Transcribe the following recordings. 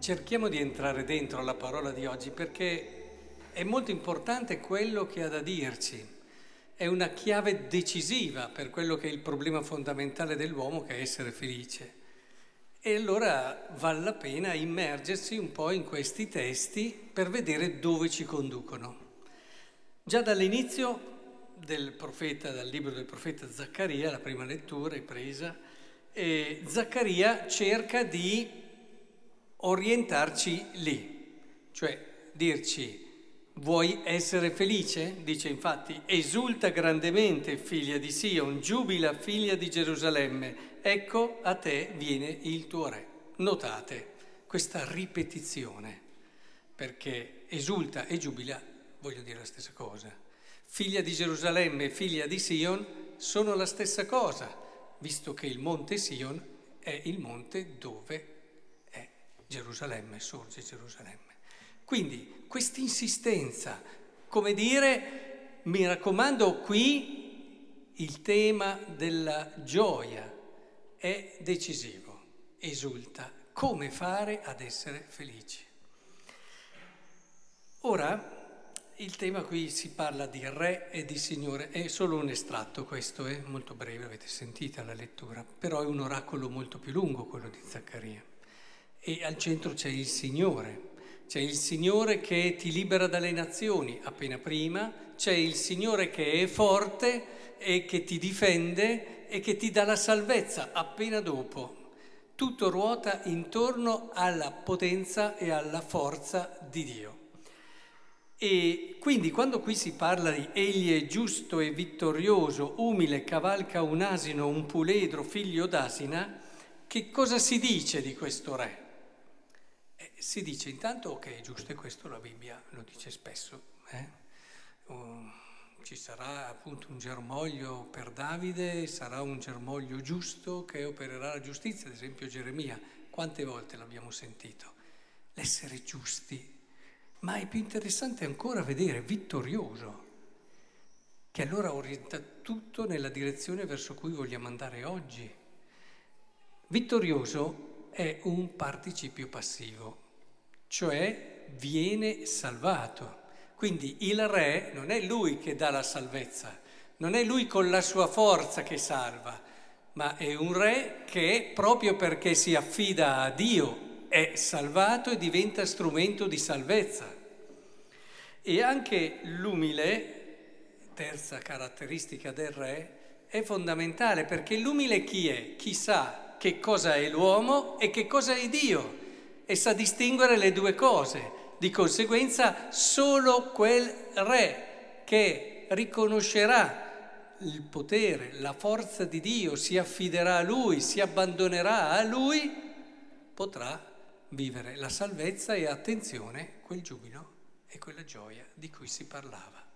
cerchiamo di entrare dentro la parola di oggi perché è molto importante quello che ha da dirci. È una chiave decisiva per quello che è il problema fondamentale dell'uomo, che è essere felice. E allora vale la pena immergersi un po' in questi testi per vedere dove ci conducono. Già dall'inizio del profeta, dal libro del profeta Zaccaria, la prima lettura è presa, Zaccaria cerca di orientarci lì, cioè dirci vuoi essere felice? Dice infatti esulta grandemente figlia di Sion, giubila figlia di Gerusalemme, ecco a te viene il tuo re. Notate questa ripetizione, perché esulta e giubila voglio dire la stessa cosa. Figlia di Gerusalemme e figlia di Sion sono la stessa cosa, visto che il monte Sion è il monte dove Gerusalemme, sorge Gerusalemme. Quindi questa insistenza, come dire, mi raccomando qui il tema della gioia è decisivo, esulta, come fare ad essere felici. Ora, il tema qui si parla di re e di signore, è solo un estratto questo, è molto breve, avete sentito la lettura, però è un oracolo molto più lungo quello di Zaccaria e al centro c'è il Signore. C'è il Signore che ti libera dalle nazioni appena prima, c'è il Signore che è forte e che ti difende e che ti dà la salvezza appena dopo. Tutto ruota intorno alla potenza e alla forza di Dio. E quindi quando qui si parla di egli è giusto e vittorioso, umile, cavalca un asino, un puledro, figlio d'asina, che cosa si dice di questo re? Si dice intanto che è giusto e questo la Bibbia lo dice spesso. Eh? Uh, ci sarà appunto un germoglio per Davide, sarà un germoglio giusto che opererà la giustizia, ad esempio Geremia. Quante volte l'abbiamo sentito? L'essere giusti. Ma è più interessante ancora vedere vittorioso, che allora orienta tutto nella direzione verso cui vogliamo andare oggi. Vittorioso è un participio passivo cioè viene salvato. Quindi il re non è lui che dà la salvezza, non è lui con la sua forza che salva, ma è un re che proprio perché si affida a Dio è salvato e diventa strumento di salvezza. E anche l'umile, terza caratteristica del re, è fondamentale perché l'umile chi è? Chi sa che cosa è l'uomo e che cosa è Dio e sa distinguere le due cose. Di conseguenza solo quel re che riconoscerà il potere, la forza di Dio, si affiderà a Lui, si abbandonerà a Lui, potrà vivere la salvezza e attenzione, quel giubilo e quella gioia di cui si parlava.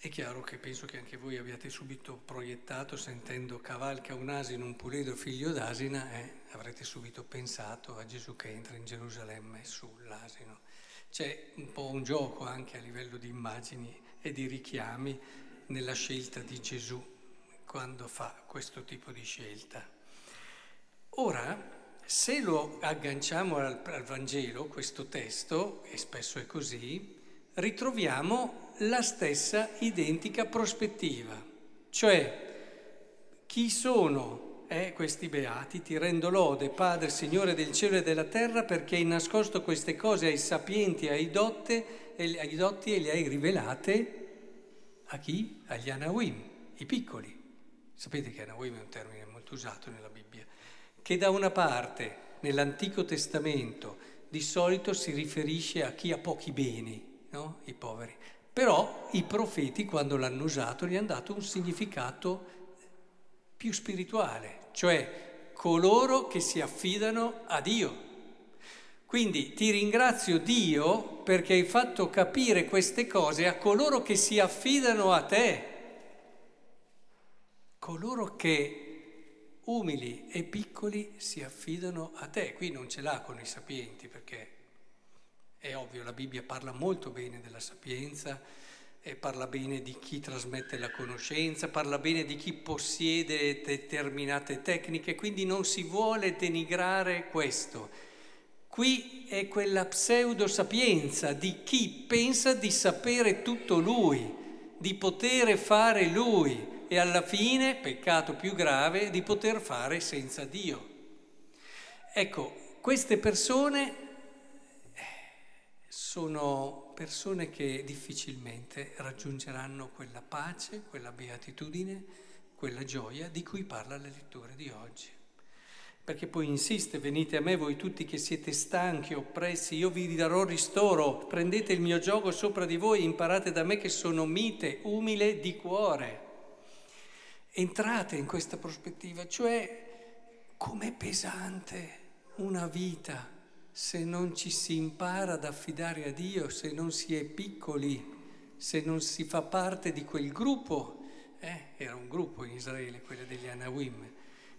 È chiaro che penso che anche voi abbiate subito proiettato, sentendo cavalca un asino, un puledro figlio d'asina, eh, avrete subito pensato a Gesù che entra in Gerusalemme sull'asino. C'è un po' un gioco anche a livello di immagini e di richiami nella scelta di Gesù quando fa questo tipo di scelta. Ora, se lo agganciamo al, al Vangelo, questo testo, e spesso è così, ritroviamo la stessa identica prospettiva, cioè chi sono eh, questi beati? Ti rendo lode, Padre, Signore del cielo e della terra, perché hai nascosto queste cose ai sapienti, ai, dotte, ai dotti e le hai rivelate a chi? Agli Anawim, i piccoli. Sapete che Anawim è un termine molto usato nella Bibbia, che da una parte nell'Antico Testamento di solito si riferisce a chi ha pochi beni, no? i poveri. Però i profeti, quando l'hanno usato, gli hanno dato un significato più spirituale, cioè coloro che si affidano a Dio. Quindi ti ringrazio Dio perché hai fatto capire queste cose a coloro che si affidano a te, coloro che umili e piccoli si affidano a te. Qui non ce l'ha con i sapienti perché è ovvio, la Bibbia parla molto bene della sapienza, eh, parla bene di chi trasmette la conoscenza, parla bene di chi possiede determinate tecniche, quindi non si vuole denigrare questo. Qui è quella pseudo-sapienza di chi pensa di sapere tutto lui, di poter fare lui e alla fine, peccato più grave, di poter fare senza Dio. Ecco, queste persone sono persone che difficilmente raggiungeranno quella pace, quella beatitudine, quella gioia di cui parla la lettura di oggi. Perché poi insiste, venite a me voi tutti che siete stanchi, oppressi, io vi darò ristoro, prendete il mio gioco sopra di voi, imparate da me che sono mite, umile di cuore. Entrate in questa prospettiva, cioè com'è pesante una vita se non ci si impara ad affidare a Dio, se non si è piccoli, se non si fa parte di quel gruppo, eh, era un gruppo in Israele, quello degli Anawim,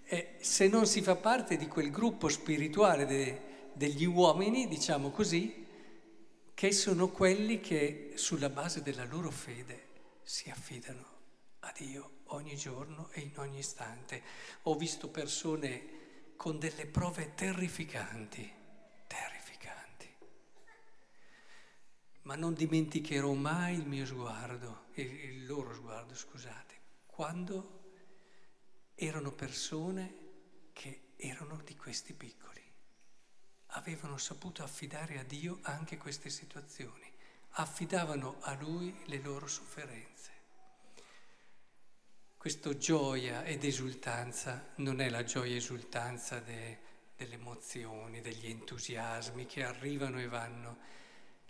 eh, se non si fa parte di quel gruppo spirituale de, degli uomini, diciamo così, che sono quelli che sulla base della loro fede si affidano a Dio ogni giorno e in ogni istante. Ho visto persone con delle prove terrificanti, terrificanti. Ma non dimenticherò mai il mio sguardo, il loro sguardo, scusate, quando erano persone che erano di questi piccoli. Avevano saputo affidare a Dio anche queste situazioni, affidavano a Lui le loro sofferenze. Questa gioia ed esultanza non è la gioia e esultanza de, delle emozioni, degli entusiasmi che arrivano e vanno.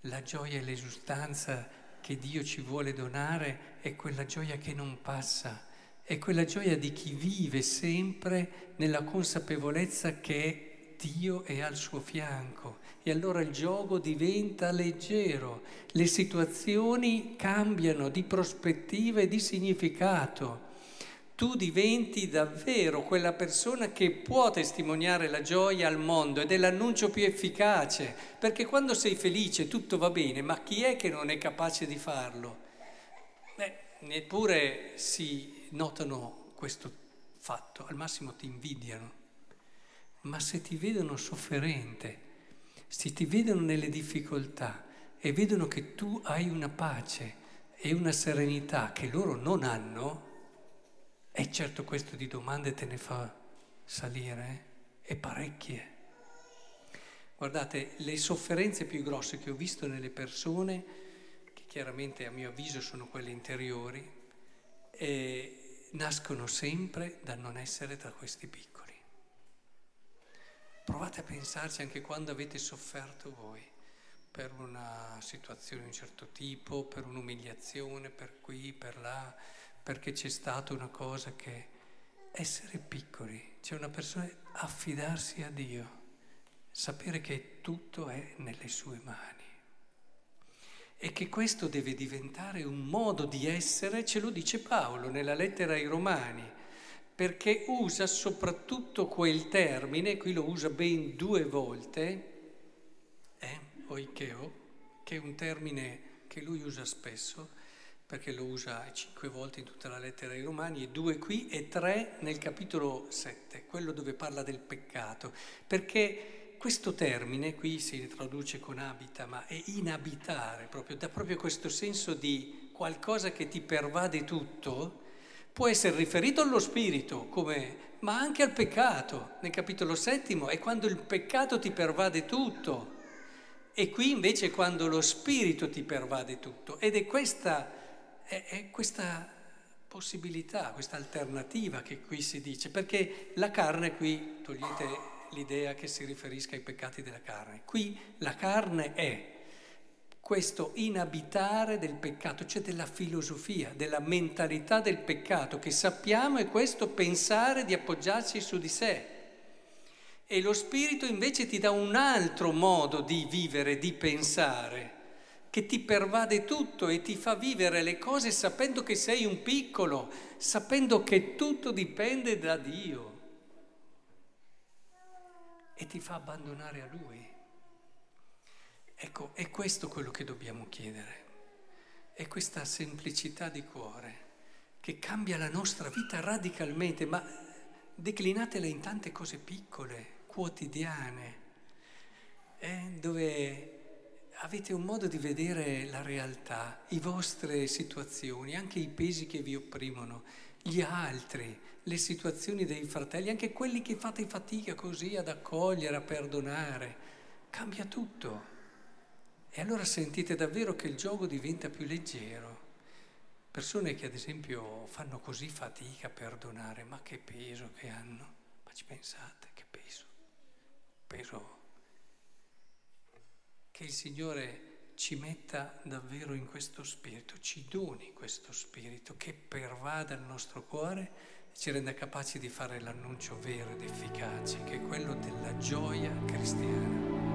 La gioia e l'esultanza che Dio ci vuole donare è quella gioia che non passa, è quella gioia di chi vive sempre nella consapevolezza che Dio è al suo fianco e allora il gioco diventa leggero, le situazioni cambiano di prospettiva e di significato tu diventi davvero quella persona che può testimoniare la gioia al mondo ed è l'annuncio più efficace, perché quando sei felice tutto va bene, ma chi è che non è capace di farlo? Beh, neppure si notano questo fatto, al massimo ti invidiano, ma se ti vedono sofferente, se ti vedono nelle difficoltà e vedono che tu hai una pace e una serenità che loro non hanno, e certo questo di domande te ne fa salire, eh? e parecchie. Guardate, le sofferenze più grosse che ho visto nelle persone, che chiaramente a mio avviso sono quelle interiori, eh, nascono sempre dal non essere tra questi piccoli. Provate a pensarci anche quando avete sofferto voi per una situazione di un certo tipo, per un'umiliazione, per qui, per là perché c'è stata una cosa che essere piccoli, c'è una persona affidarsi a Dio, sapere che tutto è nelle sue mani. E che questo deve diventare un modo di essere, ce lo dice Paolo nella lettera ai Romani, perché usa soprattutto quel termine, qui lo usa ben due volte, eh, oikeo, che è un termine che lui usa spesso, perché lo usa cinque volte in tutta la lettera ai Romani, e due qui e tre nel capitolo 7, quello dove parla del peccato, perché questo termine qui si traduce con abita, ma è inabitare, proprio, dà proprio questo senso di qualcosa che ti pervade tutto, può essere riferito allo spirito, come, ma anche al peccato. Nel capitolo settimo è quando il peccato ti pervade tutto. E qui invece è quando lo spirito ti pervade tutto. Ed è questa è, è questa possibilità, questa alternativa che qui si dice, perché la carne qui, togliete l'idea che si riferisca ai peccati della carne, qui la carne è questo inabitare del peccato, cioè della filosofia, della mentalità del peccato, che sappiamo è questo pensare di appoggiarsi su di sé. E lo spirito invece ti dà un altro modo di vivere, di pensare che ti pervade tutto e ti fa vivere le cose sapendo che sei un piccolo, sapendo che tutto dipende da Dio. E ti fa abbandonare a Lui. Ecco, è questo quello che dobbiamo chiedere, è questa semplicità di cuore che cambia la nostra vita radicalmente, ma declinatela in tante cose piccole, quotidiane. Eh, dove avete un modo di vedere la realtà, le vostre situazioni, anche i pesi che vi opprimono, gli altri, le situazioni dei fratelli, anche quelli che fate fatica così ad accogliere, a perdonare. Cambia tutto. E allora sentite davvero che il gioco diventa più leggero. Persone che ad esempio fanno così fatica a perdonare, ma che peso che hanno. Ma ci pensate, che peso. Peso che il Signore ci metta davvero in questo spirito, ci doni questo spirito che pervada il nostro cuore e ci renda capaci di fare l'annuncio vero ed efficace, che è quello della gioia cristiana.